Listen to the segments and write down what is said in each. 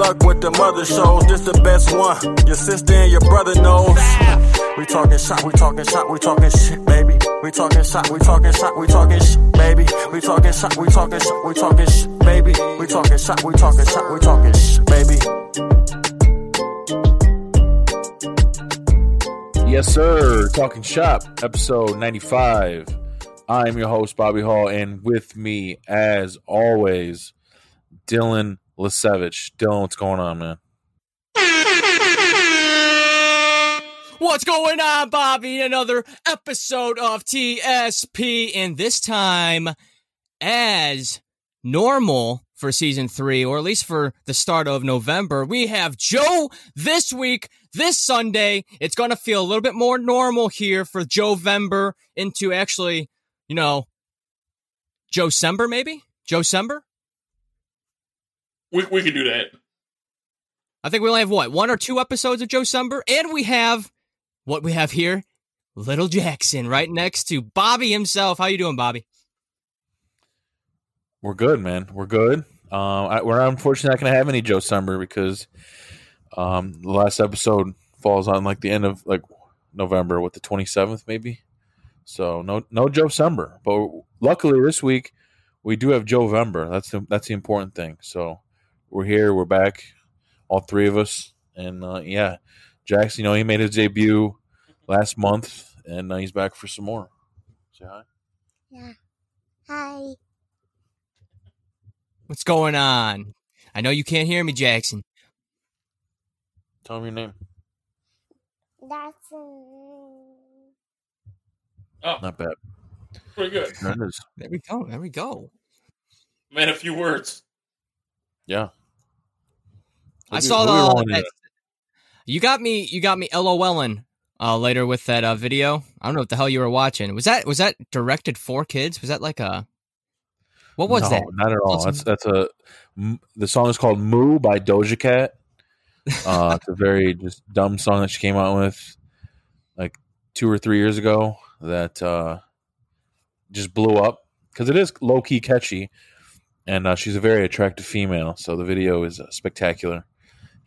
Luck with the mother shows. This the best one. Your sister and your brother knows. We talking shot, we talking shot, we talking shit, baby. We talking shot, we talking shot, we talking shit, baby. We talking shot, we talking shot, we talking shit, baby. We talking shot, we talking shot, we talking shit, baby. Yes, sir. Talking Shop, episode 95. I'm your host, Bobby Hall, and with me, as always, Dylan Lisevich. Dylan, what's going on, man? What's going on, Bobby? Another episode of TSP, and this time, as normal for season three, or at least for the start of November, we have Joe this week, this Sunday. It's going to feel a little bit more normal here for Joe Vember into actually, you know, Joe Sember, maybe? Joe Sember? We we can do that. I think we only have what one or two episodes of Joe Sumber, and we have what we have here, Little Jackson, right next to Bobby himself. How you doing, Bobby? We're good, man. We're good. Um, I, we're unfortunately not going to have any Joe Summer because um, the last episode falls on like the end of like November, with the twenty seventh, maybe. So no, no Joe Summer. But luckily this week we do have Joe Vember. That's the that's the important thing. So we're here. We're back, all three of us, and uh, yeah, Jackson. You know, he made his debut last month, and uh, he's back for some more. Say hi. Yeah. Hi. What's going on? I know you can't hear me, Jackson. Tell him your name. That's Oh, Not bad. pretty good. There. There we go. There we go. Man, a few words. Yeah. I saw the. that- you got me. You got me. LOLing uh, later with that uh, video. I don't know what the hell you were watching. Was that was that directed for kids? Was that like a what was no, that? Not at all. That's- That's a. The song is called "Moo" by Doja Cat. Uh, it's a very just dumb song that she came out with, like two or three years ago. That uh, just blew up because it is low key catchy, and uh, she's a very attractive female. So the video is uh, spectacular.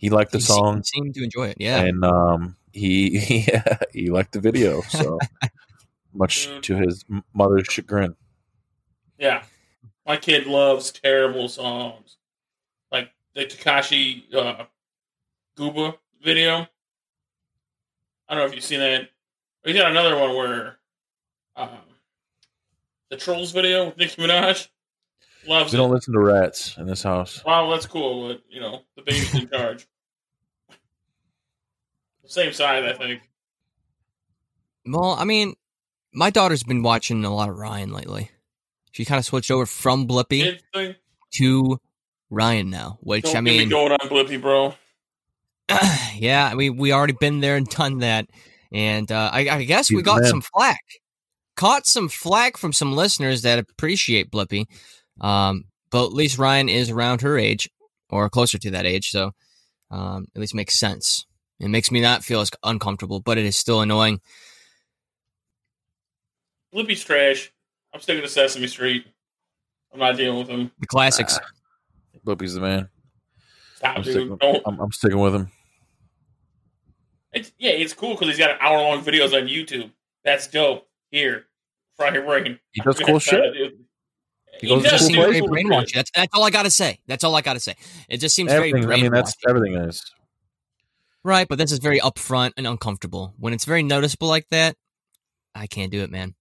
He liked the You seem- song, you seem to enjoy it. Yeah. and um, he yeah, he liked the video. So much Mm. to his mother's chagrin. Yeah, my kid loves terrible songs, like the Tekashi uh, Gooba video. I don't know if you've seen that. He's got another one where um, the Trolls video with Nicki Minaj loves We it. don't listen to rats in this house. Wow, that's cool. But you know, the baby's in charge. Same side, I think. Well, I mean, my daughter's been watching a lot of Ryan lately. She kind of switched over from Blippi to Ryan now, which Don't I get me mean, going on Blippi, bro. yeah, we we already been there and done that, and uh, I, I guess we got the man. some flack, caught some flack from some listeners that appreciate Blippi, um, but at least Ryan is around her age or closer to that age, so um, at least makes sense. It makes me not feel as uncomfortable, but it is still annoying. Blippi's trash. I'm sticking to Sesame Street. I'm not dealing with him. The classics. Blippi's the man. Stop, I'm dude. sticking, Don't. I'm, I'm sticking with him. It's, yeah, it's cool because he's got hour long videos on YouTube. That's dope. Here, fry your brain. He does cool shit. He, He goes to does cool do seems places. very cool shit. That's, that's all I gotta say. That's all I gotta say. It just seems Everything, very I mean, that's everything is. Right, but this is very upfront and uncomfortable. When it's very noticeable like that, I can't do it, man.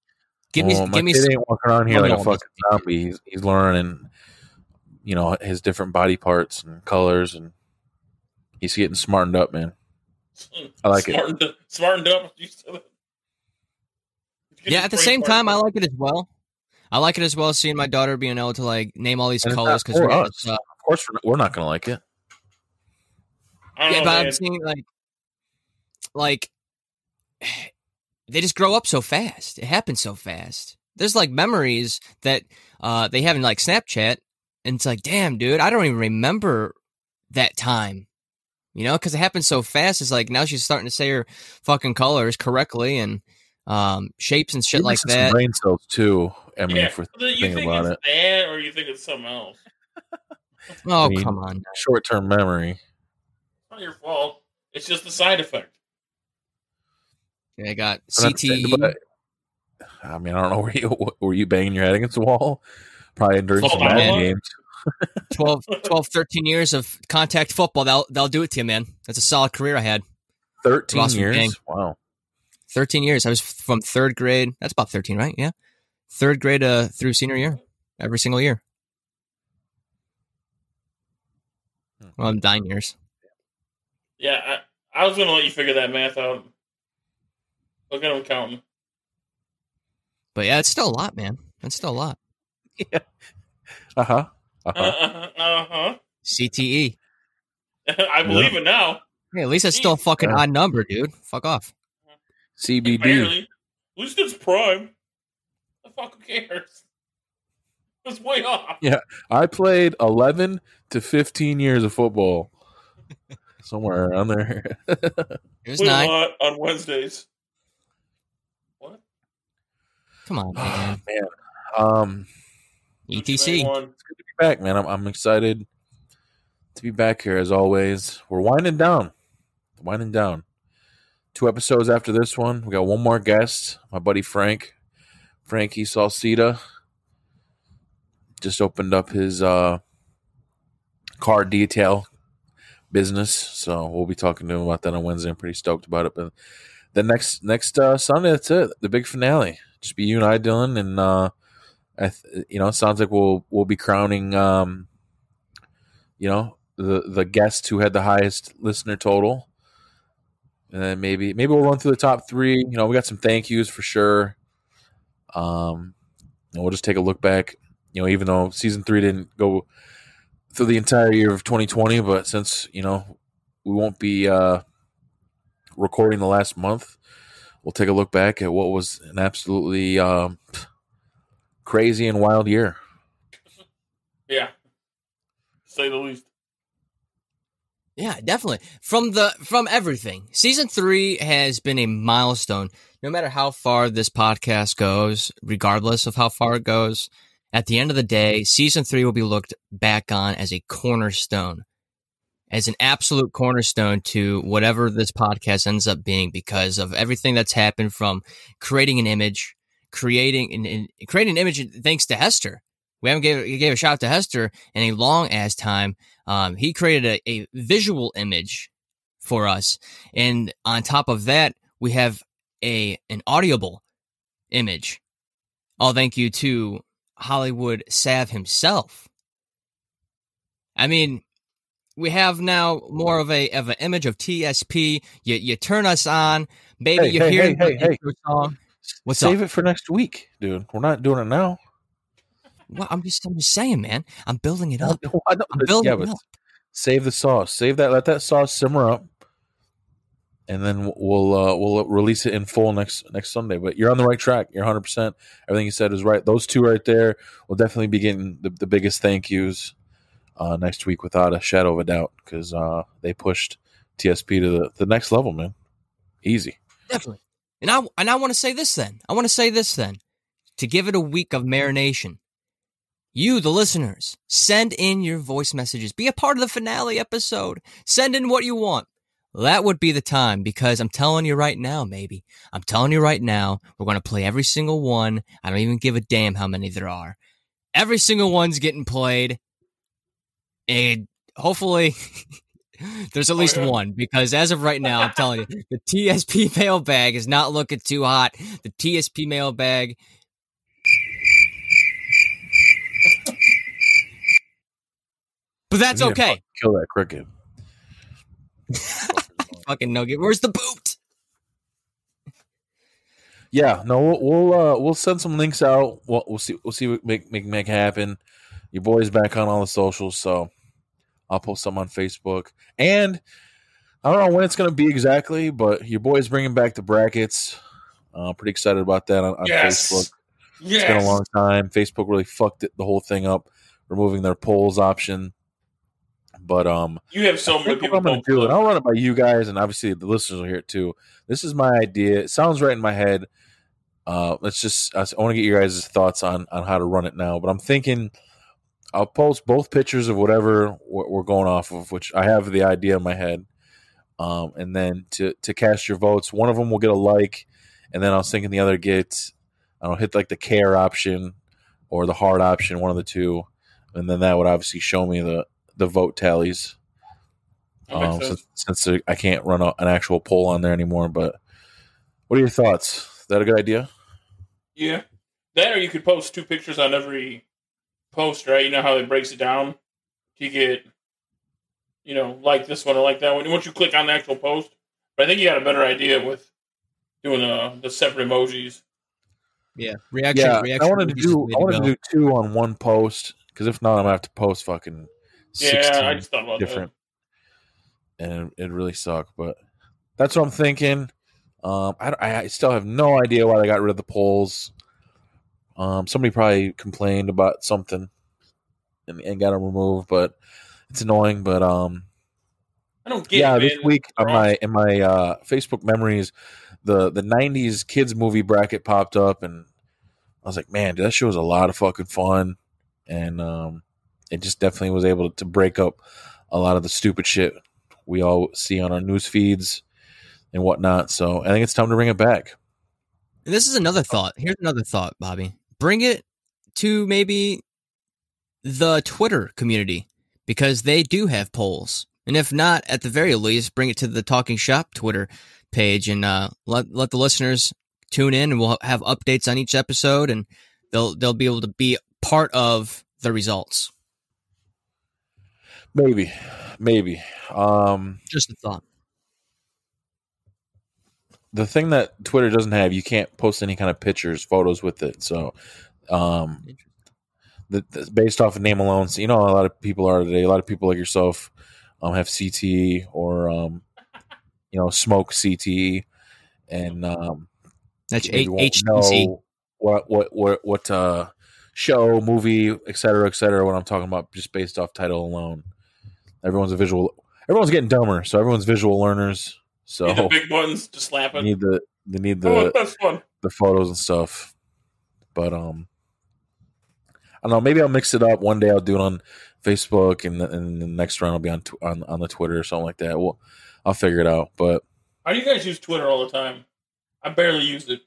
Give me, Well, my give me. kid some- ain't walking around here like a fucking zombie. He's, he's learning, you know, his different body parts and colors, and he's getting smartened up, man. I like it. smartened, it. Smartened up. You said it. yeah, at the same time, I like it as well. I like it as well. Seeing my daughter being able to like name all these And colors because for us. uh, Of course, we're not, we're not going to like it. I don't yeah, know, but man. I'm saying like, like they just grow up so fast. It happens so fast. There's like memories that uh they have in like Snapchat, and it's like, damn, dude, I don't even remember that time. You know, because it happens so fast. It's like now she's starting to say her fucking colors correctly and um shapes and shit You're like missing some that. brain cells too. I mean, yeah, for but you thinking think about it's it, that, or you think it's something else? Oh I mean, come on. short term memory. It's not your fault. It's just the side effect. Yeah, I got But I'm CTE. I mean, I don't know where you were you banging your head against the wall, probably during some Football. Madden games. 12, 12, 13 years of contact football. They'll they'll do it to you, man. That's a solid career I had. Thirteen Lost years. gang. Wow. 13 years. I was from third grade. That's about 13, right? Yeah. Third grade uh, through senior year, every single year. Well, I'm nine years. Yeah, I, I was gonna let you figure that math out. Look at him counting. But yeah, it's still a lot, man. It's still a lot. Uh huh. Uh huh. Uh huh. huh. CTE. I believe it now. Hey, at least it's still a fucking Yeah. odd number, dude. Fuck off. CBD. Barely. At least it's prime. The fuck who cares? It's way off. Yeah, I played eleven to fifteen years of football. Somewhere around there. It was Play a nine. lot on Wednesdays. What? Come on, man. man. Um, ETC. One. good to be back, man. I'm, I'm excited to be back here as always. We're winding down, winding down. Two episodes after this one, we got one more guest. My buddy Frank, Frankie Salsita, just opened up his uh, car detail business, so we'll be talking to him about that on Wednesday. I'm pretty stoked about it. But the next next uh, Sunday, that's it. The big finale. Just be you and I, Dylan, and uh, I th- you know, it sounds like we'll we'll be crowning, um, you know, the the guest who had the highest listener total, and then maybe maybe we'll run through the top three. You know, we got some thank yous for sure. Um, and we'll just take a look back. You know, even though season three didn't go through the entire year of 2020, but since you know we won't be uh, recording the last month, we'll take a look back at what was an absolutely um, crazy and wild year. Yeah. Say the least. Yeah, definitely. From the from everything. Season 3 has been a milestone. No matter how far this podcast goes, regardless of how far it goes, at the end of the day, season 3 will be looked back on as a cornerstone. As an absolute cornerstone to whatever this podcast ends up being because of everything that's happened from creating an image, creating an, an creating an image thanks to Hester. We haven't gave, gave a shout out to Hester in a long ass time. Um, he created a, a visual image for us, and on top of that, we have a an audible image. All thank you to Hollywood Sav himself. I mean, we have now more of a of an image of TSP. You you turn us on, baby. Hey, you hey, hear hey, the hey, hey. intro song. What's Save up? it for next week, dude. We're not doing it now. Well, I'm just I'm just saying, man. I'm building it up. I'm building yeah, it up. save the sauce. Save that. Let that sauce simmer up, and then we'll uh, we'll release it in full next next Sunday. But you're on the right track. You're 100. percent Everything you said is right. Those two right there will definitely be getting the, the biggest thank yous uh, next week, without a shadow of a doubt, because uh, they pushed TSP to the, the next level, man. Easy. Definitely. And I and I want to say this then. I want to say this then. To give it a week of marination. You, the listeners, send in your voice messages. Be a part of the finale episode. Send in what you want. That would be the time because I'm telling you right now, maybe. I'm telling you right now, we're going to play every single one. I don't even give a damn how many there are. Every single one's getting played. And hopefully there's at oh, least yeah. one because as of right now, I'm telling you, the TSP mailbag is not looking too hot. The TSP mailbag. But that's We need to okay. Kill that cricket. Fucking nugget. Where's the boot? Yeah, no, we'll we'll, uh, we'll send some links out. We'll, we'll see we'll see what make make make happen. Your boy's back on all the socials, so I'll post some on Facebook. And I don't know when it's going to be exactly, but your boy's bringing back the brackets. I'm uh, pretty excited about that on, on Yes. Facebook. Yes. It's been a long time. Facebook really fucked it, the whole thing up, removing their polls option. But um, You have so I many people. I'm going to do, it. I'll run it by you guys, and obviously the listeners will hear it too. This is my idea. It sounds right in my head. Uh, let's just. I want to get your guys' thoughts on on how to run it now. But I'm thinking I'll post both pictures of whatever we're we're going off of, which I have the idea in my head. Um, and then to to cast your votes, one of them will get a like, and then I was thinking the other gets. I don't know, hit like the care option or the hard option, one of the two, and then that would obviously show me the the vote tallies. Um, since, since I can't run a, an actual poll on there anymore, but what are your thoughts? Is that a good idea? Yeah. That or you could post two pictures on every post, right? You know how it breaks it down? You get, you know, like this one or like that one. Once you click on the actual post. But I think you got a better idea with doing uh, the separate emojis. Yeah, reaction. yeah, reaction I wanted to movies is the do. I wanted go. to do two on one post because if not, I'm gonna have to post fucking sixteen Yeah, I just thought about different, and it, really sucked. But that's what I'm thinking. Um, I, I still have no idea why they got rid of the polls. Um, somebody probably complained about something and, and got them removed, but it's annoying. But um. I don't get yeah, it, this week on my in my uh, Facebook memories, the the '90s kids movie bracket popped up, and I was like, man, that show was a lot of fucking fun, and um, it just definitely was able to break up a lot of the stupid shit we all see on our news feeds and whatnot. So I think it's time to bring it back. This is another thought. Here's another thought, Bobby. Bring it to maybe the Twitter community because they do have polls. And if not, at the very least, bring it to the Talking Shop Twitter page and uh, let let the listeners tune in, and we'll have updates on each episode, and they'll they'll be able to be part of the results. Maybe, maybe. Um, Just a thought. the thing that Twitter doesn't have, you can't post any kind of pictures, photos with it. So, um, the, the, based off of name alone, so you know, a lot of people are today. A lot of people like yourself um, have CTE or um, you know, smoke CTE, and um, That's H- HTC. what what what what uh, show, movie, et cetera, et cetera. What I'm talking about, just based off title alone. Everyone's a visual. Everyone's getting dumber, so everyone's visual learners. So Need the big buttons to slap it. need the they need the oh, the photos and stuff. But um, I don't know. Maybe I'll mix it up. One day I'll do it on Facebook, and the, and the next round I'll be on tw- on on the Twitter or something like that. Well, I'll figure it out. But How do you guys use Twitter all the time? I barely use it.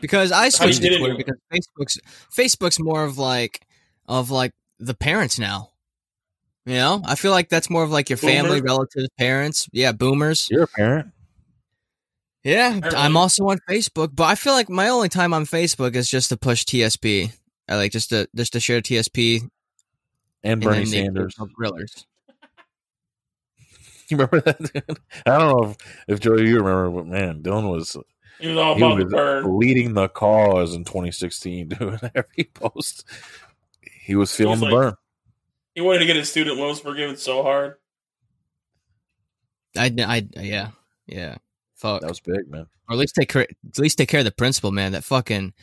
because I How switched to Twitter because Facebook's Facebook's more of like of like the parents now. You know, I feel like that's more of like your family, Boomer? relatives, parents. Yeah, boomers. you're a parent. Yeah, Apparently. I'm also on Facebook, but I feel like my only time on Facebook is just to push TSP. I uh, like just to just to share TSP And and Bernie then the Sanders. occasional grillers. You remember that? dude? I don't know if, if Joey you remember, but man, Dylan was He was all he about the burn. leading the cause in 2016, doing Every post, he was feeling was the like- burn. He wanted to get his student loans forgiven so hard. I, I, yeah, yeah. Fuck. That was big, man. or at least take care, at least take care of the principal, man. That fucking,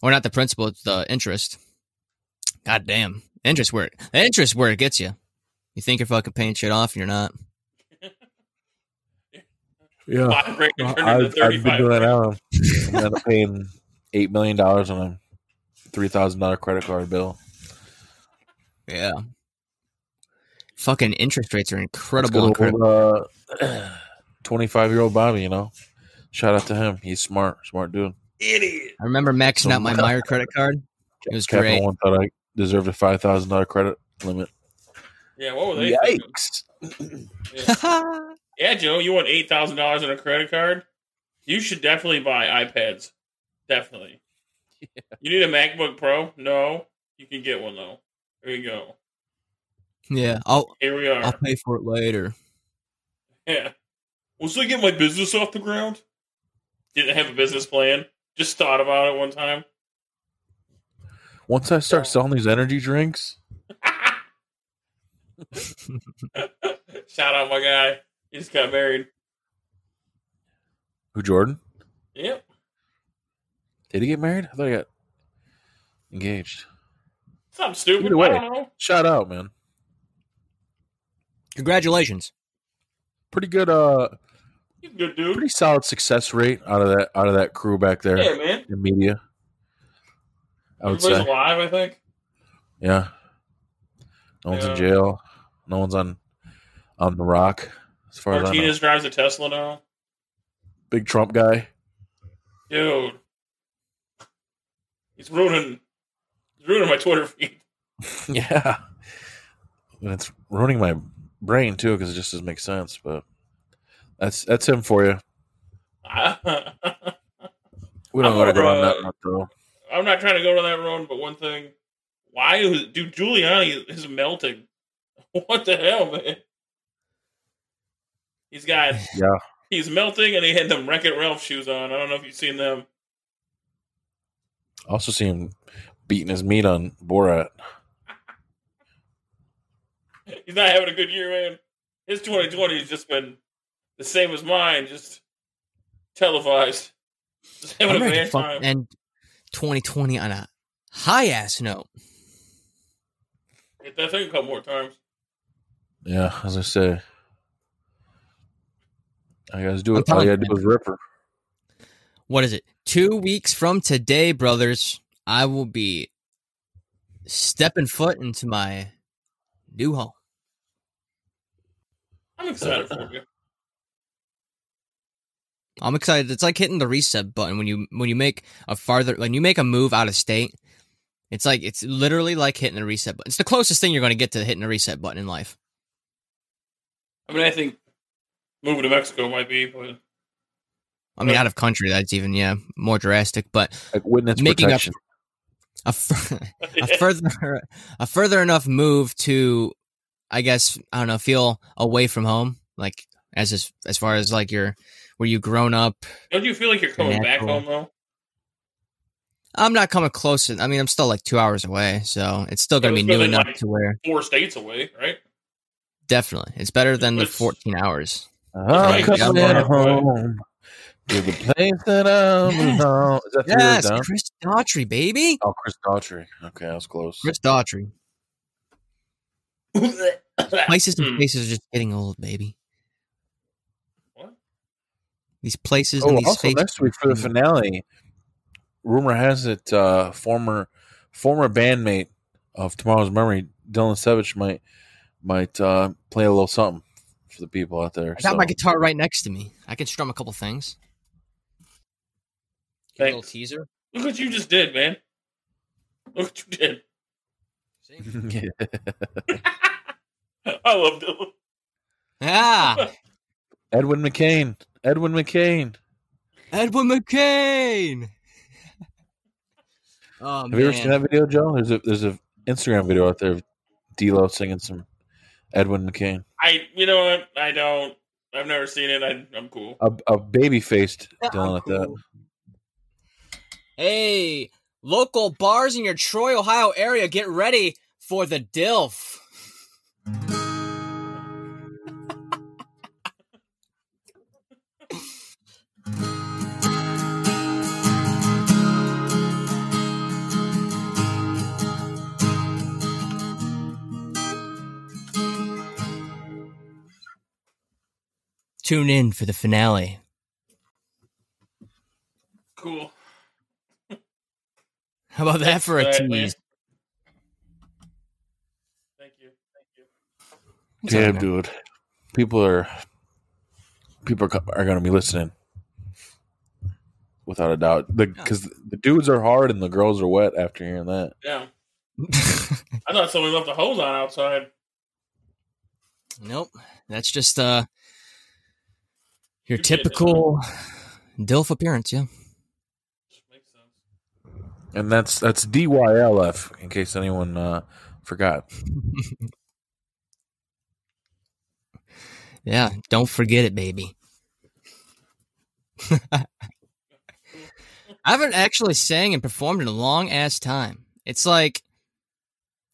or not the principal, it's the interest. God damn, interest where it, the interest where it gets you. You think you're fucking paying shit off, and you're not. Yeah, Five grand turned into I've, I've been doing that now. I'm end up paying eight million dollars on a three thousand dollar credit card bill. Yeah. Fucking interest rates are incredible. on Good credit- old, uh, Twenty-five year old Bobby, you know. Shout out to him. He's smart, smart dude. Idiot. I remember maxing So- out my Meijer credit card. It was Capital great. One thought I deserved a five thousand dollar credit limit. Yeah, what were they? Yikes! Yeah. Yeah, Joe, you want eight thousand dollars on a credit card? You should definitely buy iPads. Definitely. You need a MacBook Pro? No, you can get one though. There you go. Yeah, I'll Here we are. I'll pay for it later. Yeah. Once I get my business off the ground, didn't have a business plan. Just thought about it one time. Once I start selling these energy drinks, Shout out my guy. He just got married. Who Jordan? Yep. Did he get married? I thought he got engaged. Something stupid. Either way. I don't know. Shout out, man. Congratulations. Pretty good. Uh, He's a good dude. pretty solid success rate out of that out of that crew back there Yeah, man. in media. I would Everybody's say, alive, I think. yeah. No one's in jail. No one's on on the rock. As far as Martinez drives a Tesla now. Big Trump guy. Dude. He's ruining he's ruining my Twitter feed. yeah. And it's ruining my brain too because it just doesn't make sense. But that's that's him for you. I'm We don't want to go on that uh, much though. not trying to go down that road, but one thing. Why is dude Giuliani is melting? What the hell, man? He's got Yeah. he's melting and he had them Wreck It Ralph shoes on. I don't know if you've seen them. Also see him beating his meat on Borat. He's not having a good year, man. His 2020 has just been the same as mine, just televised. Just having I'm a bad to fuck time. end 2020 on a high ass note. Hit that thing a couple more times. Yeah, as I say. I gotta do it. All you you, gotta do is Ripper. What is it? Two weeks from today, brothers, I will be stepping foot into my new home. I'm excited for you. I'm excited. It's like hitting the reset button when you when you make a farther when you make a move out of state. It's like it's literally like hitting the reset button. It's the closest thing you're going to get to hitting the reset button in life. I mean, I think moving to Mexico might be, but I mean, Yeah. out of country, that's even yeah more drastic. But Like witness Making up- protection. A, f- a further a further enough move to, I guess I don't know, feel away from home, like as as, as far as like your where you grown up. don't you feel like you're coming back home though? I'm not coming close. I mean, I'm still like two hours away, so it's still going to but be new enough like- to where Four states away, right? definitely it's better than the 14 hours. I'm Right, coming home to the place that I Yeah. belong. Is that Yes, down? Chris Daughtry, baby. Oh, Chris Daughtry. Okay, I was close. Chris Daughtry. Places and Hmm. faces are just getting old, baby. What? These places Oh, and these also faces. next week for the finale, rumor has it uh, former former bandmate of Tomorrow's Memory, Dylan Sevich might might uh, play a little something for the people out there. I got so. my guitar right next to me. I can strum a couple things. Give a little teaser. Look what you just did, man. Look what you did. I love Dylan. Ah, Edwin McCain. Edwin McCain. Edwin McCain. Oh Have man, you ever seen that video, Joe? There's a there's a Instagram video out there of D'Lo singing some Edwin McCain. I, you know what? I don't. I've never seen it. I, I'm cool. A, a baby faced Yeah, Dylan I'm at that. Hey, local bars in your Troy, Ohio area, get ready for the DILF. Tune in for the finale. Cool. How about that for a Thanks for that, man. tease? Thank you. Thank you. It's all Yeah, man. dude. People are people are, are going to be listening without a doubt. Because the, dudes are hard and the girls are wet after hearing that. Yeah. I thought someone left a hose on outside. Nope. That's just uh your You typical DILF appearance, yeah. And that's that's DYLF in case anyone uh, forgot. Yeah, don't forget it, baby. I haven't actually sang and performed in a long ass time. It's like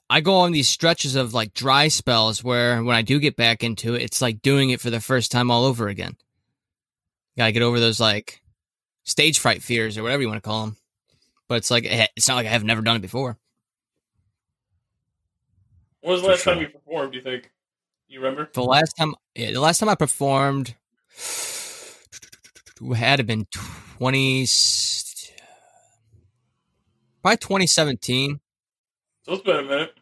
I go on these stretches of like dry spells where when I do get back into it, it's like doing it for the first time all over again. Gotta get over those like stage fright fears or whatever you want to call them. But it's like eh, it's not like I have never done it before. When was the For last time you performed? Do you think? You remember? The last time, yeah, the last time I performed had to been twenty, probably twenty seventeen. So it's been a minute.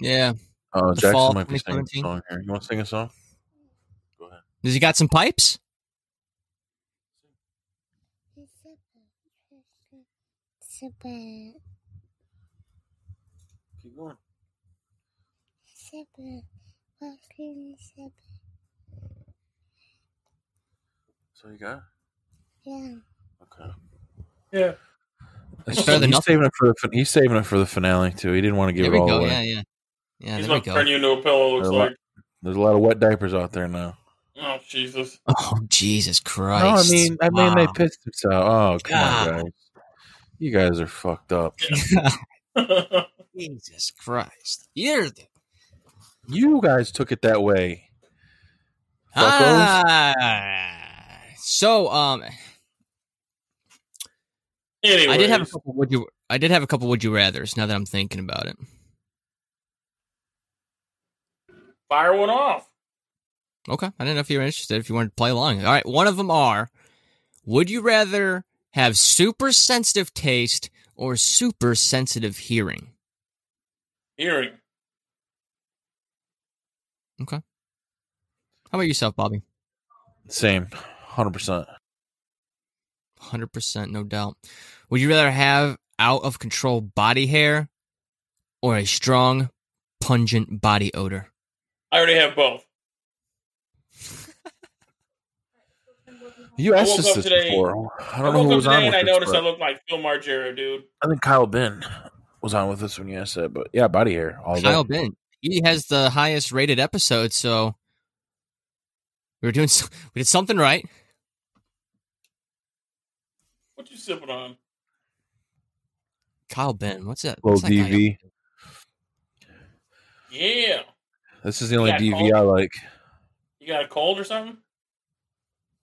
Yeah, Oh, The fall Jackson might be singing a song here. You want to sing a song? Go ahead. does he got some pipes? Super, Keep going. super, fucking super. So you got? Yeah. Okay. Yeah. It's better than he's nothing. saving it for the he's saving it for the finale too. He didn't want to give There it we all go. away. Yeah, yeah, yeah. He's there we gonna turn you into a pillow. Looks There's a lot- like. There's a lot of wet diapers out there now. Oh Jesus. Oh Jesus Christ! No, I mean, I mean, they pissed themselves. Oh, come God. on, guys. You guys are fucked up. Jesus Christ! You're the You guys took it that way. Fuckos. ah. So, um, Anyways, I did have a couple. Would you? I did have a couple. Would you rather's? Now that I'm thinking about it. fire one off. Okay, I didn't know if you were interested. If you wanted to play along, all right. One of them are: Would you rather have super sensitive taste or super sensitive hearing? Hearing. Okay. How about yourself, Bobby? Same, hundred percent. Hundred percent, no doubt. Would you rather have out of control body hair or a strong, pungent body odor? I already have both. You I asked us this today- before. I I don't know woke who was on today with and I noticed but I look like Phil Margera, dude. I think Kyle Ben was on with us when you asked that. But yeah, body hair all day. Kyle Ben. He has the highest rated episode, so we were doing s- we did something right. What you sipping on? Kyle Ben, what's that? Low what's that DV. Yeah. This is the only DV cold. I like. You got a cold or something?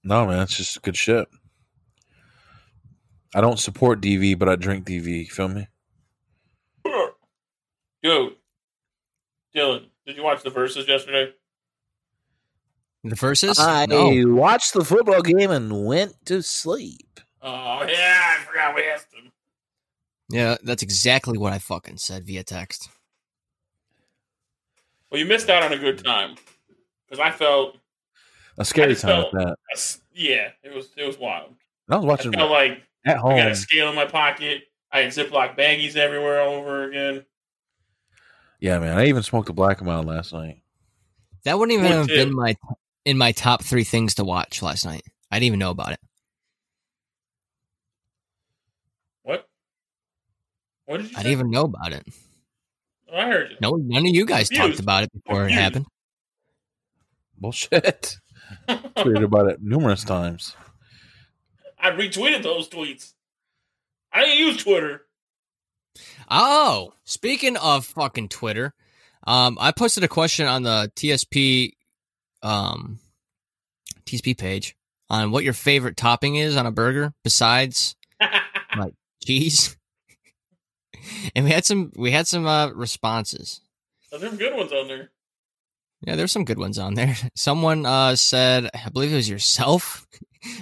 No, man, it's just good shit. I don't support DV, but I drink DV. You feel me? Dude. Dylan, did you watch the verses yesterday? The verses? I no. watched the football game and went to sleep. Oh yeah, I forgot we asked him. Yeah, that's exactly what I fucking said via text. Well, you missed out on a good time because I felt, A scary time felt- with that. yeah, it was it was wild. I was watching. I watching felt like at home. I got a scale in my pocket. I had Ziploc baggies everywhere all over again. Yeah, man. I even smoked a black and last night. That wouldn't even Would have too. been my in my top three things to watch last night. I didn't even know about it. What? What did you I say? didn't even know about it. Oh, I heard you. No, none of you guys Confused. talked about it before it happened. Bullshit. Tweeted about it numerous times. I retweeted those tweets. I didn't use Twitter. Oh, speaking of fucking Twitter, um, I posted a question on the TSP, um, TSP page on what your favorite topping is on a burger besides like cheese, and we had some we had some uh, responses. There's some good ones on there. Yeah, there's some good ones on there. Someone uh, said, I believe it was yourself,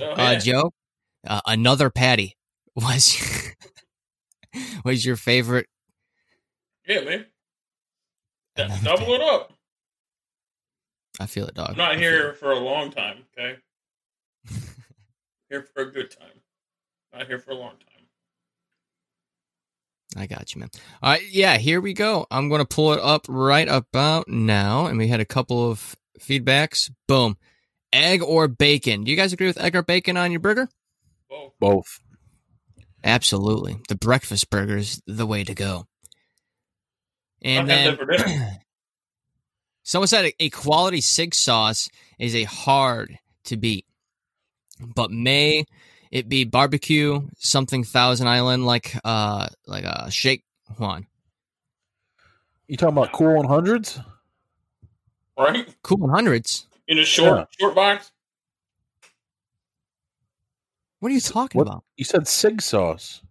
Oh, uh. Joe. Uh, another patty was was your favorite. yeah, man. Another double it up. I feel it, dog. I'm not feel here for a long time, okay? here for a good time. Not here for a long time. I got you, man. All right, yeah, here we go. I'm going to pull it up right about now. And we had a couple of feedbacks. Boom. Egg or bacon. Do you guys agree with egg or bacon on your burger? Whoa. Both. Absolutely. The breakfast burger is the way to go. And I'll have then that for someone said a, a quality sig sauce is a hard to beat. But may it be barbecue, something Thousand Island like uh like a shake Juan. You talking about cool one hundreds? right? Cool 100s. In a short Yeah. short box. What are you talking What? about? You said sig sauce.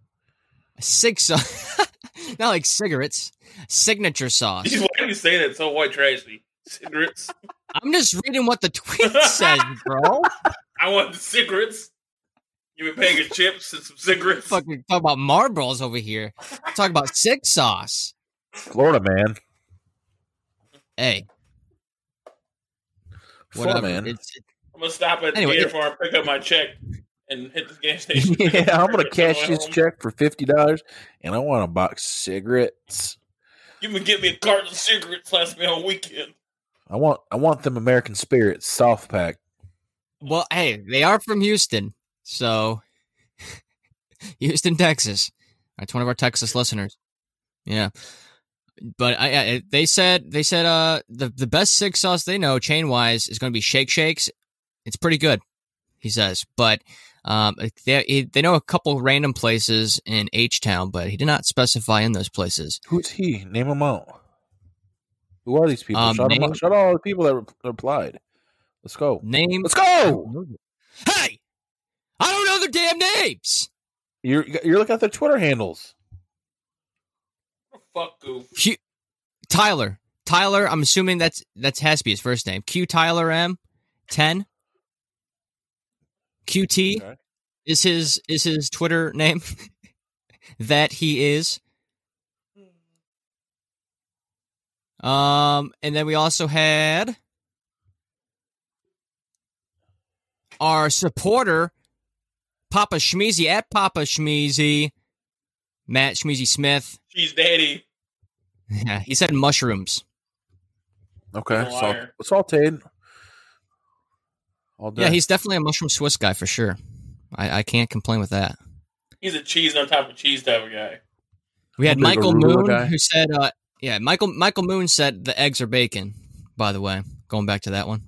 Sig sauce. Not like cigarettes. Signature sauce. Why are you saying that so white trashy? Cigarettes. I'm just reading what the tweet says, bro. I want the cigarettes. Give me a bag of chips and some cigarettes. Fucking talk about marbles over here. Talk about sig sauce. Florida man. Hey, Florida whatever. man. It's, I'm gonna stop at Anyway, the it- Gator Farm, pick up my check, and hit the gas station. yeah, I'm gonna cash on the way this home. check for fifty dollars, and I want a box of cigarettes. You can get me a carton of cigarettes last me on weekend. I want, I want them American Spirits South Pack. well, hey, they are from Houston, so Houston, Texas. That's one of our Texas listeners. Yeah, but I, I they said they said uh the the best six sauce they know chain wise is going to be Shake Shack's. It's pretty good, he says, but. Um, they they know a couple random places in H Town, but he did not specify in those places. Who's he? Name them out. Who are these people? Um, shout, name- out. shout out all the people that re- replied. Let's go. Name. Let's go. Hey, I don't know their damn names. You're you're looking at their Twitter handles. Fuck goof. Q, Tyler. Tyler, I'm assuming that's that's has to be his first name. Q Tyler M ten. QT Okay. is his is his Twitter name. that he is. Um, and then we also had our supporter, Papa Schmeezy at Papa Schmeezy, Matt Schmeezy Smith. She's daddy. Yeah, he said mushrooms. Okay, You're Salt, sauteed. All day. Yeah, he's definitely a mushroom Swiss guy for sure. I, I can't complain with that. He's a cheese on top of cheese type of guy. We had A bit of a Michael Moon guy. who said, uh, "Yeah, Michael Michael Moon said the eggs are bacon." By the way, going back to that one.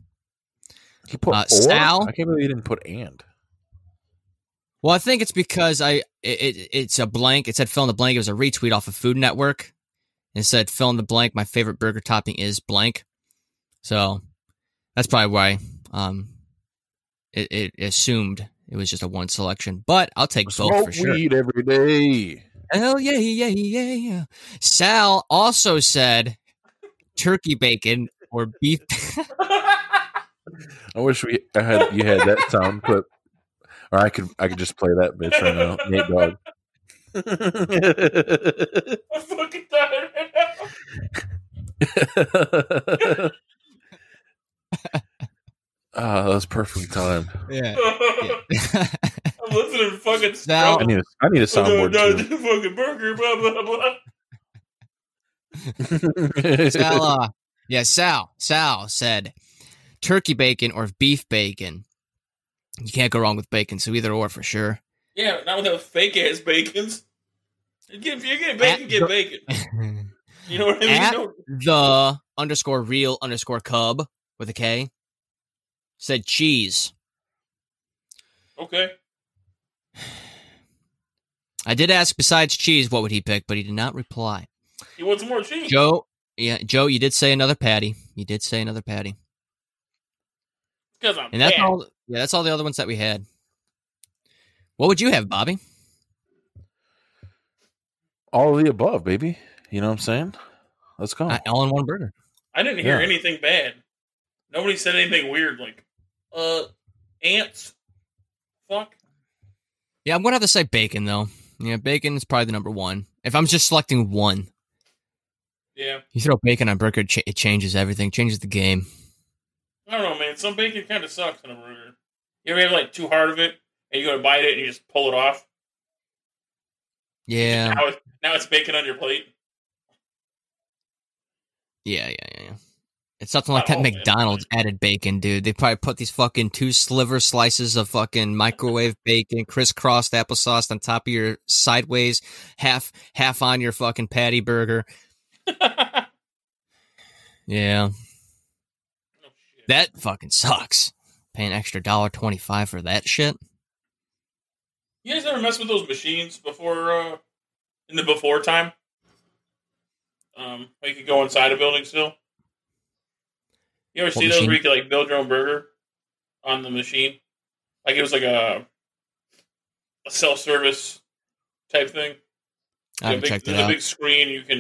he put uh, or? Sal? I can't believe he didn't put and. Well, I think it's because I it, it, it's a blank. It said fill in the blank. It was a retweet off of Food Network. It said fill in the blank. My favorite burger topping is blank. So that's probably why um it, it assumed it was just a one selection. But I'll take both for sure. weed every day. Hell yeah, yeah, yeah, yeah. Sal also said turkey bacon or beef. I wish we I had you had that sound clip, or I could I could just play that bitch right now. Nate Dogg. I'm fucking tired right now. Ah, that was perfectly timed. yeah. I'm listening to fucking Now- I need a, I need a soundboard no, too. no, fucking burger, blah blah blah. Sal, uh, yeah, Sal. Sal said turkey bacon or beef bacon. You can't go wrong with bacon, so either or for sure. Yeah, not with those fake ass bacons. You get, you get bacon, At get the- bacon. You know what I mean? At- No- the underscore real underscore cub with a K said cheese. okay. I did ask besides cheese what would he pick, but he did not reply. He wants more cheese. Joe, yeah, Joe, you did say another patty. You did say another patty, Because I'm and that's fat. all. Yeah, that's all the other ones that we had. What would you have, Bobby? All of the above, baby. You know what I'm saying? Let's go. All in one burger. I didn't hear Yeah. anything bad. Nobody said anything weird like, uh, ants. Fuck. Yeah, I'm gonna have to say bacon though. Yeah, bacon is probably the number one. If I'm just selecting one, Yeah. you throw bacon on burger, it, it changes everything, changes the game. I don't know, man. Some bacon kind of sucks in a burger. You ever have like too hard of it, and you go to bite it, and you just pull it off. Yeah, Now it's, now it's bacon on your plate. yeah, yeah, yeah. yeah. It's something like Not that all, man. McDonald's added bacon, dude. They probably put these fucking two sliver slices of fucking microwave bacon, crisscrossed applesauce on top of your sideways, half half on your fucking patty burger. Yeah, Oh, shit. that fucking sucks. Paying extra dollar twenty five for that shit. You guys ever mess with those machines before, uh, in the before time? Um, where you could go inside a building still. You ever What see those where you could like build your own burger on the machine? Like it was like a, a self service type thing. I haven't big, checked it there's out. a big screen. You can.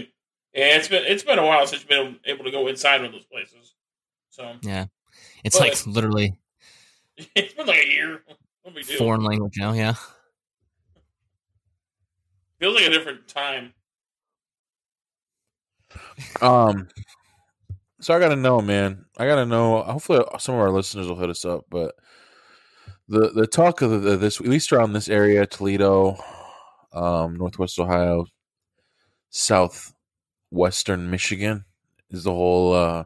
Yeah, it's been it's been a while since you've been able to go inside one of those places. So Yeah, it's But- like literally it's been like a year. No big deal. foreign language now. Yeah. Feels like a different time. Um, so I gotta know, man. I gotta know. Hopefully, some of our listeners will hit us up. But the the talk of the, the, this, at least around this area, Toledo, um, Northwest Ohio, Southwestern Michigan, is the whole uh,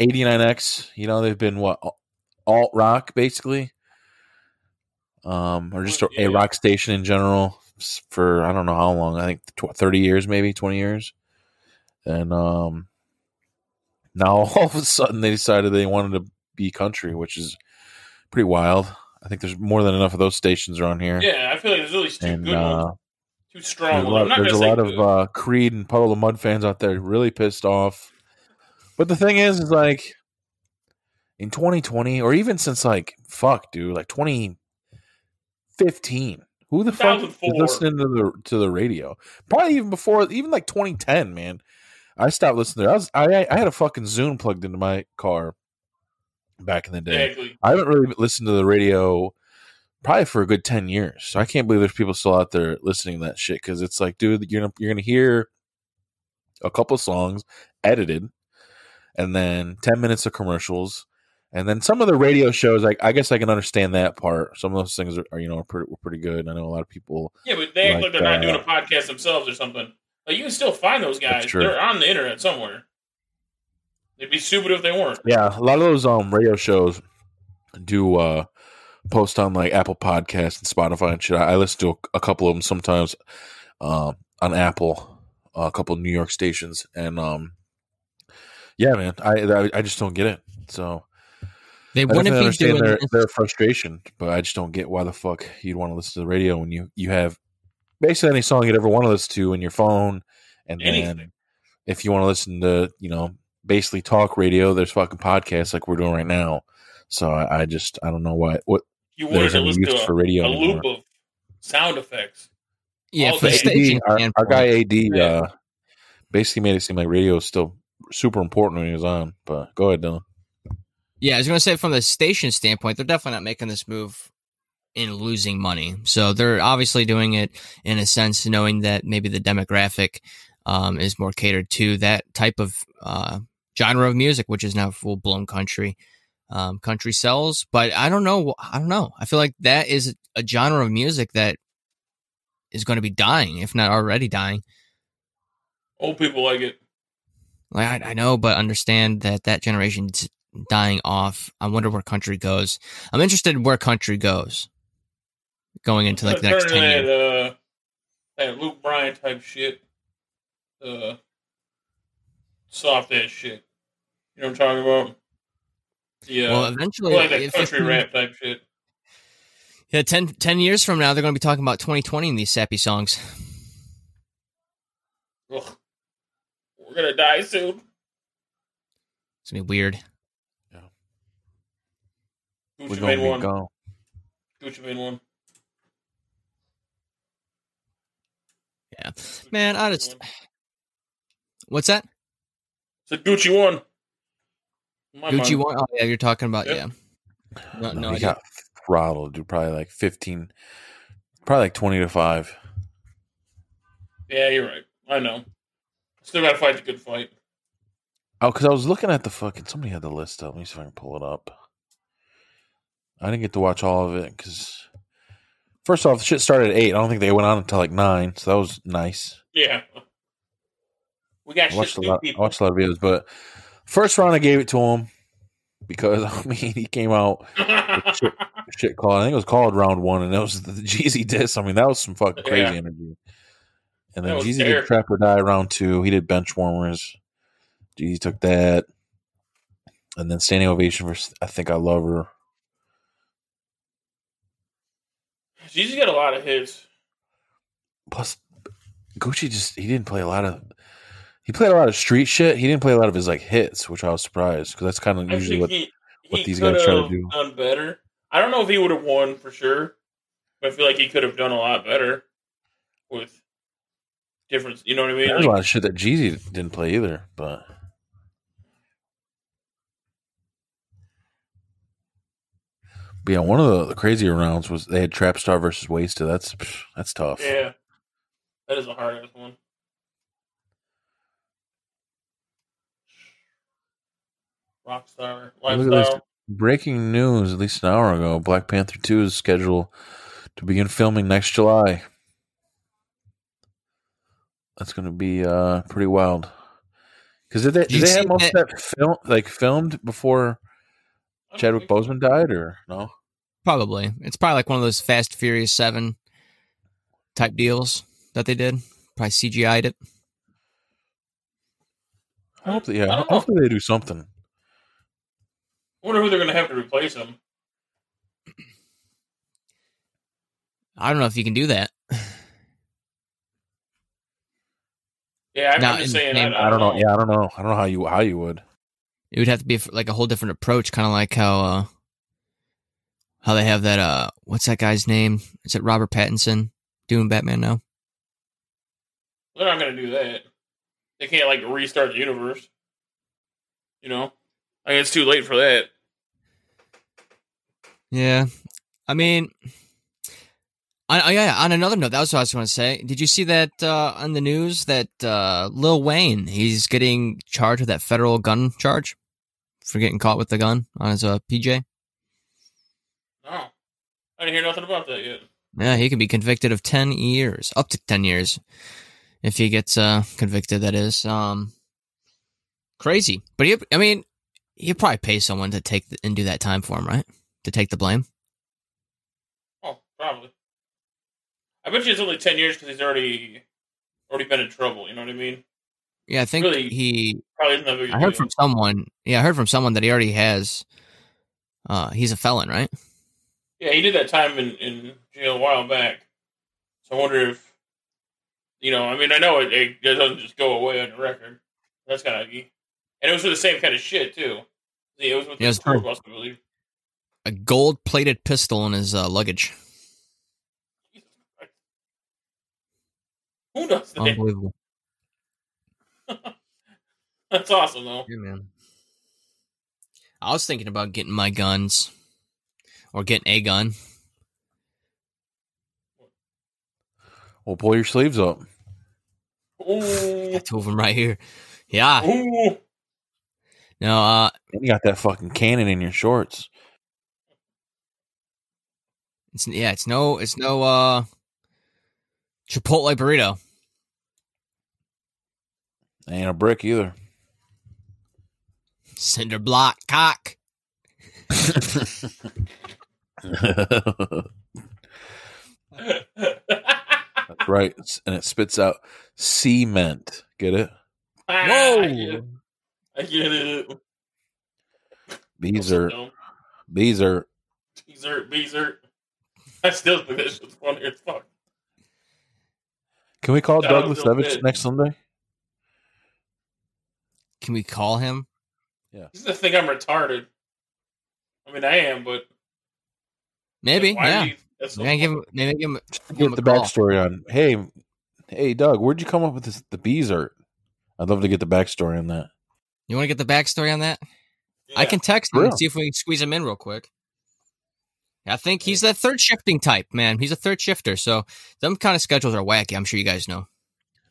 89X. You know, they've been what alt rock basically, um, or just a, Yeah. a rock station in general for I don't know how long. I think tw- 30 years, maybe 20 years and um now all of a sudden they decided they wanted to be country which is pretty wild i think there's more than enough of those stations around here Yeah, I feel like there's at least two and good uh ones, two there's strong a ones. lot, there's a lot of uh creed and Puddle of Mudd fans out there really pissed off but the thing is is like in 2020 or even since like fuck dude like 2015 who the fuck is listening to the to the radio probably even before even like 2010 man i stopped listening to I was i i had a fucking Zune plugged into my car back in the day exactly. I haven't really listened to the radio probably for a good 10 years. So I can't believe there's people still out there listening to that shit because it's like, dude, you're gonna, you're to hear a couple songs edited and then 10 minutes of commercials. And then some of the radio shows, like I guess I can understand that part. Some of those things are, are you know, pretty, were pretty good. I know a lot of people. Yeah, but they Like, like they're not uh, doing a podcast themselves or something. Like you can still find those guys. They're on the internet somewhere. They'd be stupid if they weren't. Yeah, a lot of those um radio shows do uh post on like Apple Podcasts and Spotify and shit. I, I listen to a, a couple of them sometimes um on Apple, a couple of New York stations, and um yeah, man, I I, I just don't get it. So They I wouldn't be understand doing their this. their frustration, but I just don't get why the fuck you'd want to listen to the radio when you you have basically any song you'd ever want to listen to in your phone, and then if you want to listen to you know basically talk radio, there's fucking podcasts like we're doing right now. So I, I just I don't know why what You wanted there's any use to a, for radio a anymore. loop of sound effects. Yeah, for the station our, our guy AD Yeah. uh, basically made it seem like radio is still super important when he was on. But go ahead, Dylan. Yeah, I was going to say from the station standpoint, they're definitely not making this move in losing money. So they're obviously doing it in a sense, knowing that maybe the demographic um, is more catered to that type of uh, genre of music, which is now full blown country. Um, country sells, but I don't know. I don't know. I feel like that is a genre of music that is going to be dying, if not already dying. Old people like it. Like I, I know, but understand that that generation's dying off. I wonder where country goes. I'm interested in where country goes going into like the next ten that, years. uh, that Luke Bryan type shit. Uh, soft ass shit. You know what I'm talking about? Yeah. Well, eventually, like that country rap type shit. Yeah, 10, 10 years from now, they're going to be talking about 2020 in these sappy songs. Ugh. We're gonna die soon. It's gonna be weird. We're Gucci gonna made be one. gone. Gucci made one. Yeah, man. I just what's that? It's a Gucci one. In my Gucci mind. one? Oh yeah, you're talking about Yep. yeah. No, No, no he got throttled, dude. Probably like fifteen, probably like twenty to five. Yeah, you're right. I know. Still gotta fight the good fight. Oh, because I was looking at the fucking. Somebody had the list up. Let me see if I can pull it up. I didn't get to watch all of it because first off, the shit started at eight. I don't think they went on until like nine, so that was nice. Yeah. We got I shit watched a lot. I watched a lot of videos, but first round I gave it to him because I mean he came out shit, shit called. I think it was called round one, and that was the Jeezy diss. I mean that was some fucking crazy Yeah. energy. And then Jeezy did Trap or Die round two. He did bench warmers. Jeezy took that, and then standing ovation for I think I love her. Jeezy got a lot of hits. Plus, Gucci just he didn't play a lot of. He played a lot of street shit. He didn't play a lot of his like hits, which I was surprised because that's kind of usually what. he, what he these guys try to do. done better. I don't know if he would have won for sure, but I feel like he could have done a lot better with difference. You know what I mean? There's a lot of shit that Jeezy didn't play either, but. But yeah, one of the, the crazier rounds was they had Trap Star versus Wasted. That's psh, that's tough. yeah, that is a hard ass one. Rockstar Look at lifestyle. Breaking news, at least an hour ago, Black Panther 2 is scheduled to begin filming next July. That's going to be uh, pretty wild. Because did they, Did did they have most that- of that film, like filmed before I don't Chadwick think. Boseman died, or no? Probably. It's probably like one of those Fast Furious 7 type deals that they did. Probably CGI'd it. I hope that, yeah, don't know. hopefully they do something. I wonder who they're going to have to replace him. I don't know if you can do that. Yeah, I'm, Now, I'm just saying. in- I, I don't know. Yeah, I don't know. I don't know how you how you would. It would have to be like a whole different approach, kind of like how uh, how they have that. Uh, what's that guy's name? Is it Robert Pattinson doing Batman now? They're not going to do that. They can't like restart the universe. You know, I mean, it's too late for that. Yeah, I mean, I, I, yeah. On another note, that was what I was going to say. Did you see that uh, on the news that uh, Lil Wayne he's getting charged with that federal gun charge for getting caught with the gun on his uh, PJ? No, I didn't hear nothing about that yet. Yeah, he could be convicted of ten years, up to ten years, if he gets uh, convicted. That is um, crazy. But he, I mean, he'd probably pay someone to take the, and do that time for him, right? To take the blame. Oh, probably. I bet you it's only ten years because he's already already been in trouble. You know what I mean? Yeah, I think Really? he. Probably isn't that big. a I heard deal. from someone. Yeah, I heard from someone that he already has. Uh, he's a felon, right? Yeah, he did that time in, in jail a while back. So I wonder if, you know, I mean, I know it, it doesn't just go away on the record. That's kind of, and it was for the same kind of shit too. See, it was with Yeah, the tour bus, I believe. A gold-plated pistol in his uh, luggage. Who does that? Unbelievable. That's awesome though. Yeah, man. I was thinking about getting my guns, or getting a gun. Well, pull your sleeves up. Ooh, Got two of them right here. Yeah. ooh. No. Uh. You got that fucking cannon in your shorts. It's yeah. It's no. It's no. Uh. Chipotle burrito. Ain't a brick either. Cinder block cock. That's right. And it spits out cement. Get it? Ah, I get it. I get it. These are Dumb. these are Beezert, Beezert. I still think that shit's funny as fuck. Can we call Shout out Douglas Bill Evans Pitt. next Sunday? Can we call him? Yeah. He's gonna think I'm retarded. I mean, I am, but Maybe. why yeah. you- that's so Maybe give him. Maybe give him. Give him Get a the call. backstory on. Hey, hey, Doug, where'd you come up with this? The bees art. I'd love to get the backstory on that. You want to get the backstory on that? I can text him For and see if we can squeeze him in real quick. I think he's that third shifting type, man. He's a third shifter, so them kind of schedules are wacky. I'm sure you guys know.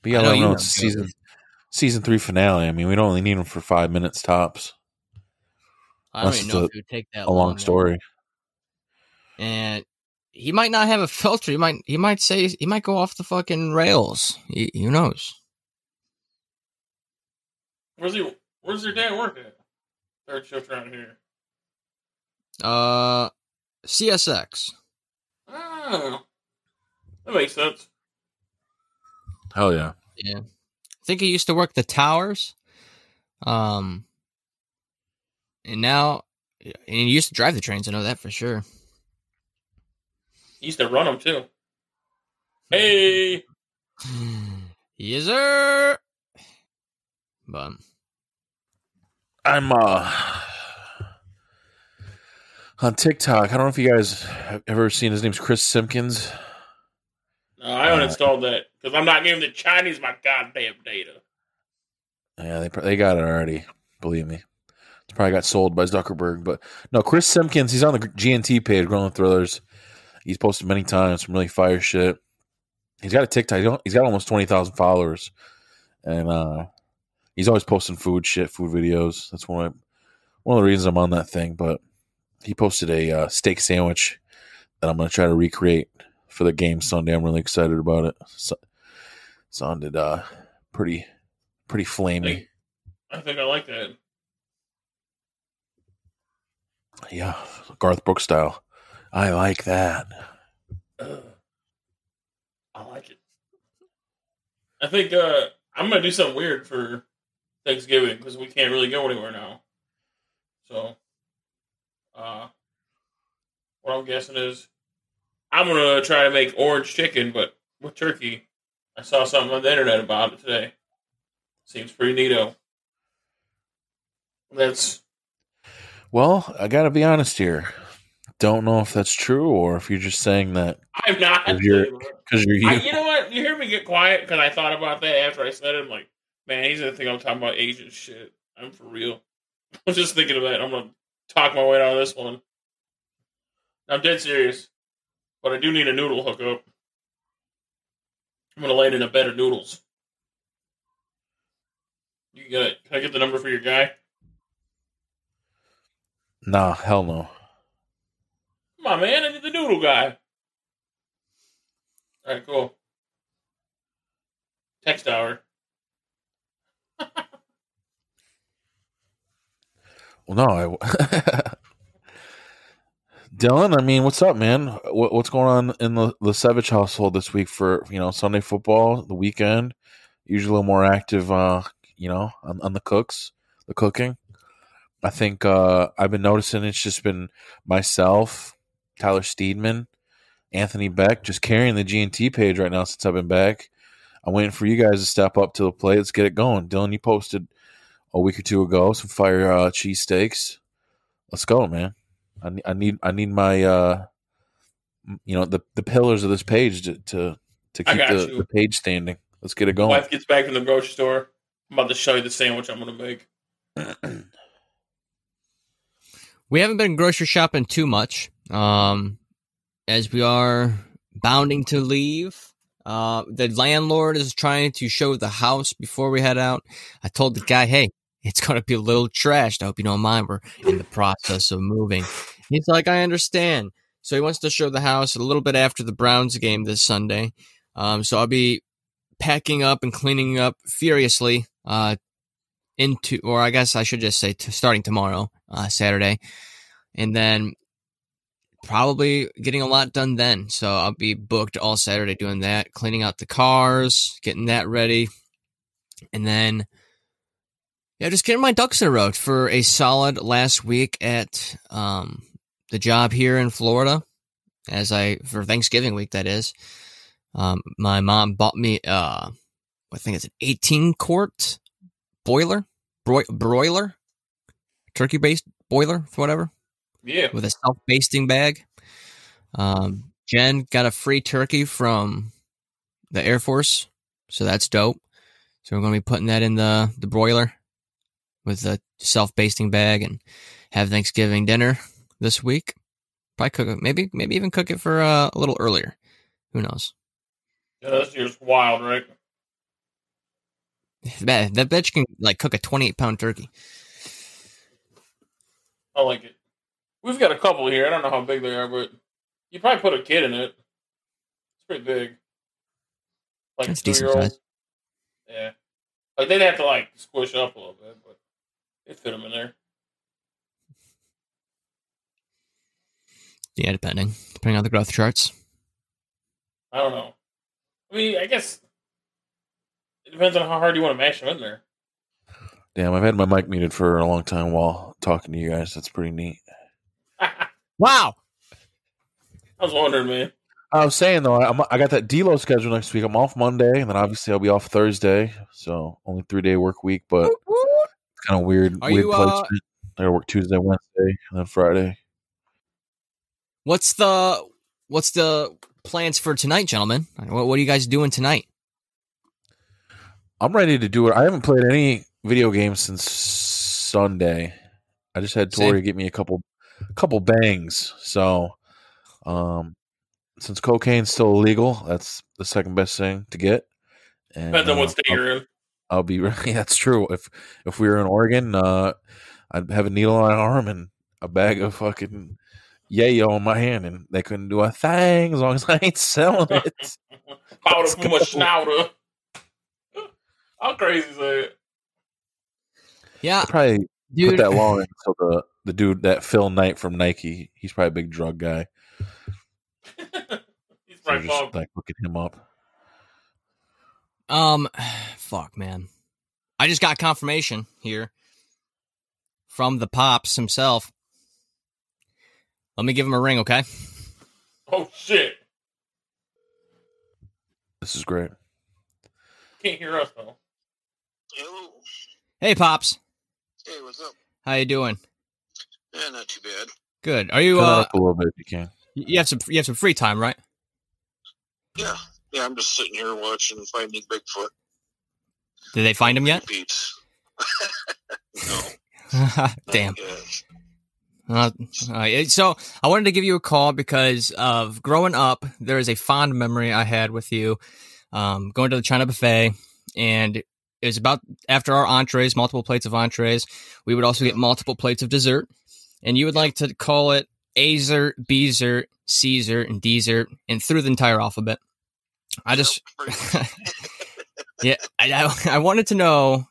But yeah, I know let know know, it's season season three finale. I mean, we don't only need him for five minutes tops. I don't even know a- if it would take that A long man. story. and he might not have a filter. He might. He might say. He might go off the fucking rails. He, who knows? Where's he? Where's your dad work at? Third shift around here. Uh, CSX. Oh, that makes sense. Hell yeah. Yeah, I think he used to work the towers. Um, and now, and he used to drive the trains. I know that for sure. He used to run them too. Hey, yes, sir. But I'm uh on TikTok. I don't know if you guys have ever seen his name's Chris Simpkins. No, I uninstalled that because I'm not giving the Chinese my goddamn data. Yeah, they they got it already. Believe me, it's probably got sold by Zuckerberg. But no, Chris Simpkins. He's on the GNT page, Growing Thrillers. He's posted many times some really fire shit. He's got a TikTok. He's got almost twenty thousand followers, and uh, he's always posting food shit, food videos. That's one of one of the reasons I'm on that thing. But he posted a uh, steak sandwich that I'm going to try to recreate for the game Sunday. I'm really excited about it. So, sounded uh, pretty pretty I flamey. think, I think I like that. Yeah, Garth Brooks style. I like that. Ugh. I like it. I think uh, I'm gonna do something weird for Thanksgiving because we can't really go anywhere now. So, uh, what I'm guessing is I'm gonna try to make orange chicken, but with turkey. I saw something on the internet about it today. Seems pretty neato. That's Well, I got to be honest here. Don't know if that's true or if you're just saying that I'm not. If you're- because you're you. I, you know what? You hear me get quiet because I thought about that after I said it. I'm like, man, he's gonna think I'm talking about Asian shit. I'm for real. I was just thinking of that. I'm gonna talk my way out of this one. I'm dead serious, but I do need a noodle hookup. I'm gonna land in a bed of noodles. You got it? Can I get the number for your guy? nah, hell no. Come on, man. I need the noodle guy. All right, cool. Text hour. Well, no. I, Dylan, I mean, what's up, man? What, what's going on in the the Savage household this week for you know Sunday football, the weekend? Usually a little more active, uh, you know, on, on the cooks, the cooking. I think uh, I've been noticing it's just been myself, Tyler Steedman, Anthony Beck, just carrying the G and T page right now since I've been back. I'm waiting for you guys to step up to the plate. Let's get it going. Dylan, you posted a week or two ago some fire uh, cheesesteaks. Let's go, man. I, ne- I need I need my uh, you know the the pillars of this page to to, to keep the, the page standing. Let's get it going. Wife gets back from the grocery store. I'm about to show you the sandwich I'm gonna make. we haven't been grocery shopping too much, um, as we are bounding to leave. Uh, the landlord is trying to show the house before we head out. I told the guy, "Hey, it's gonna be a little trashed. I hope you don't mind. We're in the process of moving." He's like, "I understand." So he wants to show the house a little bit after the Browns game this Sunday. Um, so I'll be packing up and cleaning up furiously uh, into, or I guess I should just say, t- starting tomorrow, uh, Saturday, and then probably getting a lot done then. So I'll be booked all Saturday doing that, cleaning out the cars, getting that ready, and then yeah, just getting my ducks in a row for a solid last week at um, the job here in Florida. As I for Thanksgiving week, that is. Um, my mom bought me uh, I think it's an 18 quart boiler, broi- broiler, turkey based boiler, whatever Yeah. with a self basting bag. Um, Jen got a free turkey from the Air Force, so that's dope. So we're going to be putting that in the the broiler with a self basting bag and have Thanksgiving dinner this week. Probably cook it, maybe maybe even cook it for uh, a little earlier. Who knows? yeah this year's wild, right? That that bitch can like cook a twenty eight pound turkey. I like it. We've got a couple here. I don't know how big they are, but you probably put a kid in it. It's pretty big. Like That's decent size. Yeah. Like they'd have to like squish up a little bit, it fit them in there. Yeah, depending depending on the growth charts. I don't know. I mean, I guess it depends on how hard you want to mash them in there. Damn, I've had my mic muted for a long time while talking to you guys. That's pretty neat. Wow. I was wondering, man. I was saying though, I'm, I got that Delo schedule next week. I'm off Monday, and then obviously I'll be off Thursday. So only three day work week, but it's kind of weird. Are weird you, uh. I gotta work Tuesday, Wednesday, and then Friday. What's the what's the plans for tonight, gentlemen? What, what are you guys doing tonight? I'm ready to do it. I haven't played any video games since Sunday. I just had Same. Tori get me a couple, a couple bangs. So, um, since cocaine's still illegal, that's the second best thing to get. And, Depends on uh, what state you're in. I'll be yeah, that's true. If if we were in Oregon, uh, I'd have a needle on my arm and a bag of fucking yayo in my hand, and they couldn't do a thing as long as I ain't selling it. Powder Let's from a schnauzer. How crazy is that? Yeah, I probably put that law in until the the dude that Phil Knight from Nike. He's probably a big drug guy. He's So right just Bob. like looking him up. Um, fuck, man. I just got confirmation here from the pops himself. Let me give him a ring, okay? Oh shit! This is great. Can't hear us though. Hello. Hey, pops. Hey, what's up? How you doing? Yeah, not too bad. Good. Are you Turn uh? up a little bit if you can. You have some. You have some free time, right? Yeah, yeah. I'm just sitting here watching Finding Bigfoot. Did they find him yet? No. Damn. Uh, right. So I wanted to give you a call because of growing up. There is a fond memory I had with you, um, going to the China buffet, and it was about after our entrees, multiple plates of entrees. We would also get multiple plates of dessert, and you would like to call it Azer, Bezer, Caesar, and Dessert, and through the entire alphabet. I just yeah, I, I, I wanted to know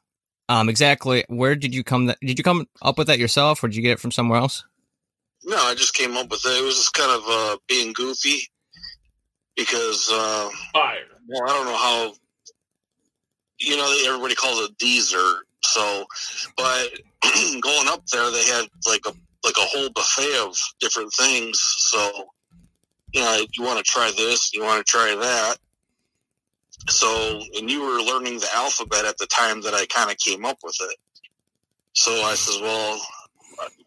um, exactly where did you come? That, did you come up with that yourself, or did you get it from somewhere else? no, I just came up with it. It was just kind of uh, being goofy because, uh, Fire. well, I don't know how. You know, everybody calls it dessert. So, but going up there, they had like a like a whole buffet of different things. So, you know, you want to try this, you want to try that. So, and you were learning the alphabet at the time that I kind of came up with it. So I says, well,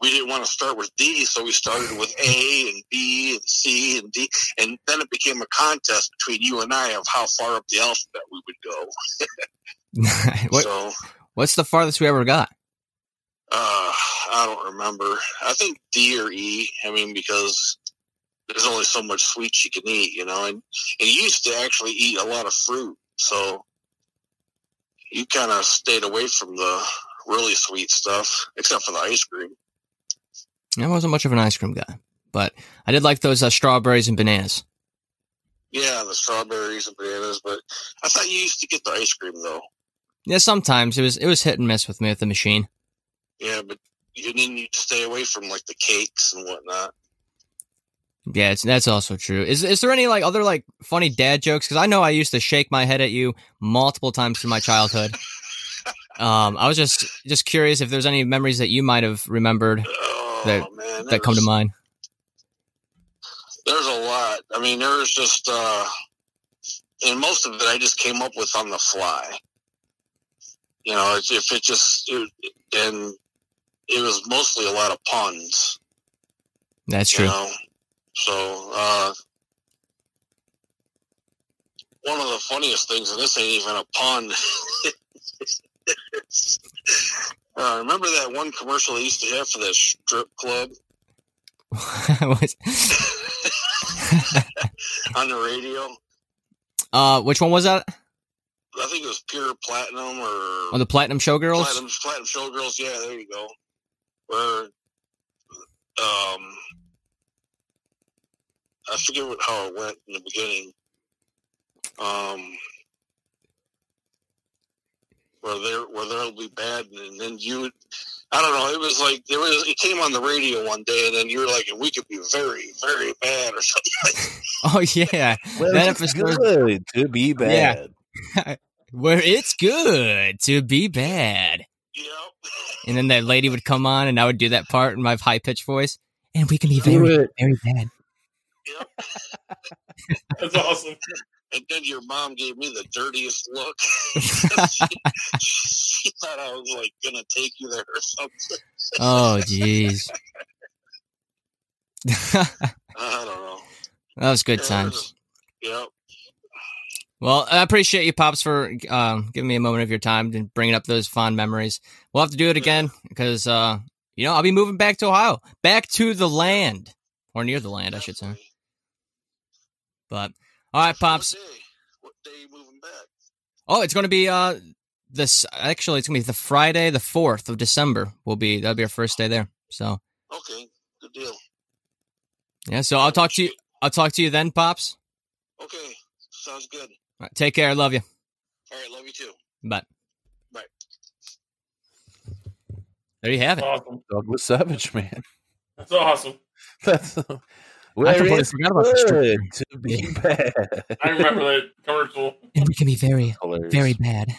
we didn't want to start with D, so we started with A and B and C and D, and then it became a contest between you and I of how far up the alphabet we would go. what, So, what's the farthest we ever got? uh, I don't remember. I think D or E. I mean, because there's only so much sweets you can eat, you know. And, and you used to actually eat a lot of fruit, so you kind of stayed away from the really sweet stuff, except for the ice cream. I wasn't much of an ice cream guy, but I did like those uh, strawberries and bananas. Yeah, the strawberries and bananas, but I thought you used to get the ice cream though. Yeah, sometimes it was it was hit and miss with me with the machine. Yeah, but you didn't need to stay away from like the cakes and whatnot. Yeah, it's, that's also true. Is is there any like other like funny dad jokes? Because I know I used to shake my head at you multiple times through my childhood. Um, I was just just curious if there's any memories that you might have remembered Oh That- man, that come to mind. There's a lot. I mean, there's just, uh, and most of it I just came up with on the fly. You know, if it just, it, and it was mostly a lot of puns. That's true. know, so uh, one of the funniest things, and this ain't even a pun. uh, remember that one commercial they used to have for that strip club on the radio? uh, which one was that? I think it was Pure Platinum or Oh, the Platinum Showgirls. Platinum, Platinum Showgirls. Yeah, there you go. Where, um, I forget what, how it went in the beginning. Um, where there, where there'll be bad, and then you, I don't know. It was like there was. It came on the radio one day, and then you were like, "We could be very, very bad," or something. Like Oh yeah, Well, That it's episode- good to be bad. Yeah. where it's good to be bad. Yep. And then that lady would come on, and I would do that part in my high pitched voice, and we can be very, very bad. Yep. That's awesome. And then your mom gave me the dirtiest look. she, she thought I was like gonna take you there or something. oh, jeez. I don't know. that was good Yeah, times. Yep. Well, I appreciate you, pops, for um, giving me a moment of your time and bringing up those fond memories. We'll have to do it again because, uh, you know, I'll be moving back to Ohio, back to the land, or near the land, I should say. Definitely. But all right, pops. What day? What day you moving back? Oh, it's going to be uh this actually it's going to be the Friday, the fourth of December. Will be that'll be our first day there. So Okay, good deal. yeah, so I'll talk to you. I'll talk to you then, pops. Okay, sounds good. All right, take care. I love you. All right, love you too. Bye. Bye. There you have it. Awesome. Douglas Savage, man. That's awesome. That's I where completely it's forgot about the strip to be bad. I remember that commercial. And we can be very, Hilarious. very bad.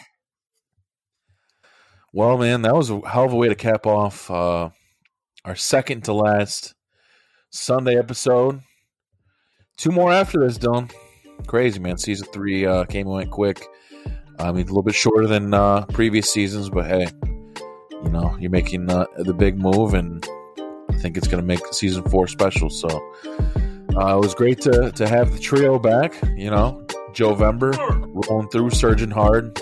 Well, man, that was a hell of a way to cap off uh, our second to last Sunday episode. Two more after this, Dylan. Crazy, man. Season three uh, came and went quick. I mean, a little bit shorter than uh, previous seasons, but hey, you know, you're making uh, the big move, and I think it's going to make season four special. So uh, it was great to, to have the trio back. You know, Joe Vember rolling through, surging hard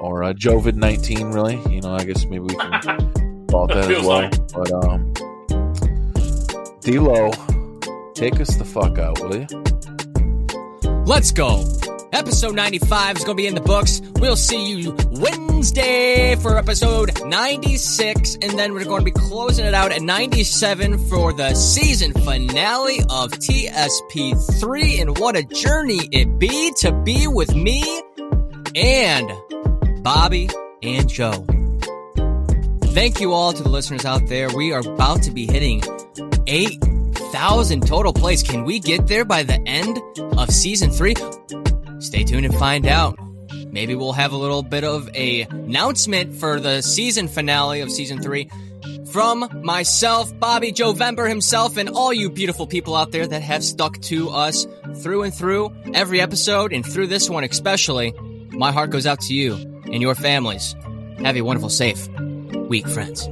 or uh, Jovid nineteen. Really, you know, I guess maybe we can call it that as well. like. But um, D'Lo, take us the fuck out, will you? Let's go. Episode 95 is going to be in the books. We'll see you Wednesday for episode 96. And then we're going to be closing it out at 97 for the season finale of TSP3. And what a journey it be to be with me and Bobby and Joe. Thank you all to the listeners out there. We are about to be hitting 8,000 total plays. Can we get there by the end of season three? Stay tuned and find out. Maybe we'll have a little bit of a announcement for the season finale of season three from myself, Bobby Joe Vember himself, and all you beautiful people out there that have stuck to us through and through every episode and through this one especially. My heart goes out to you and your families. Have a wonderful, safe week, friends.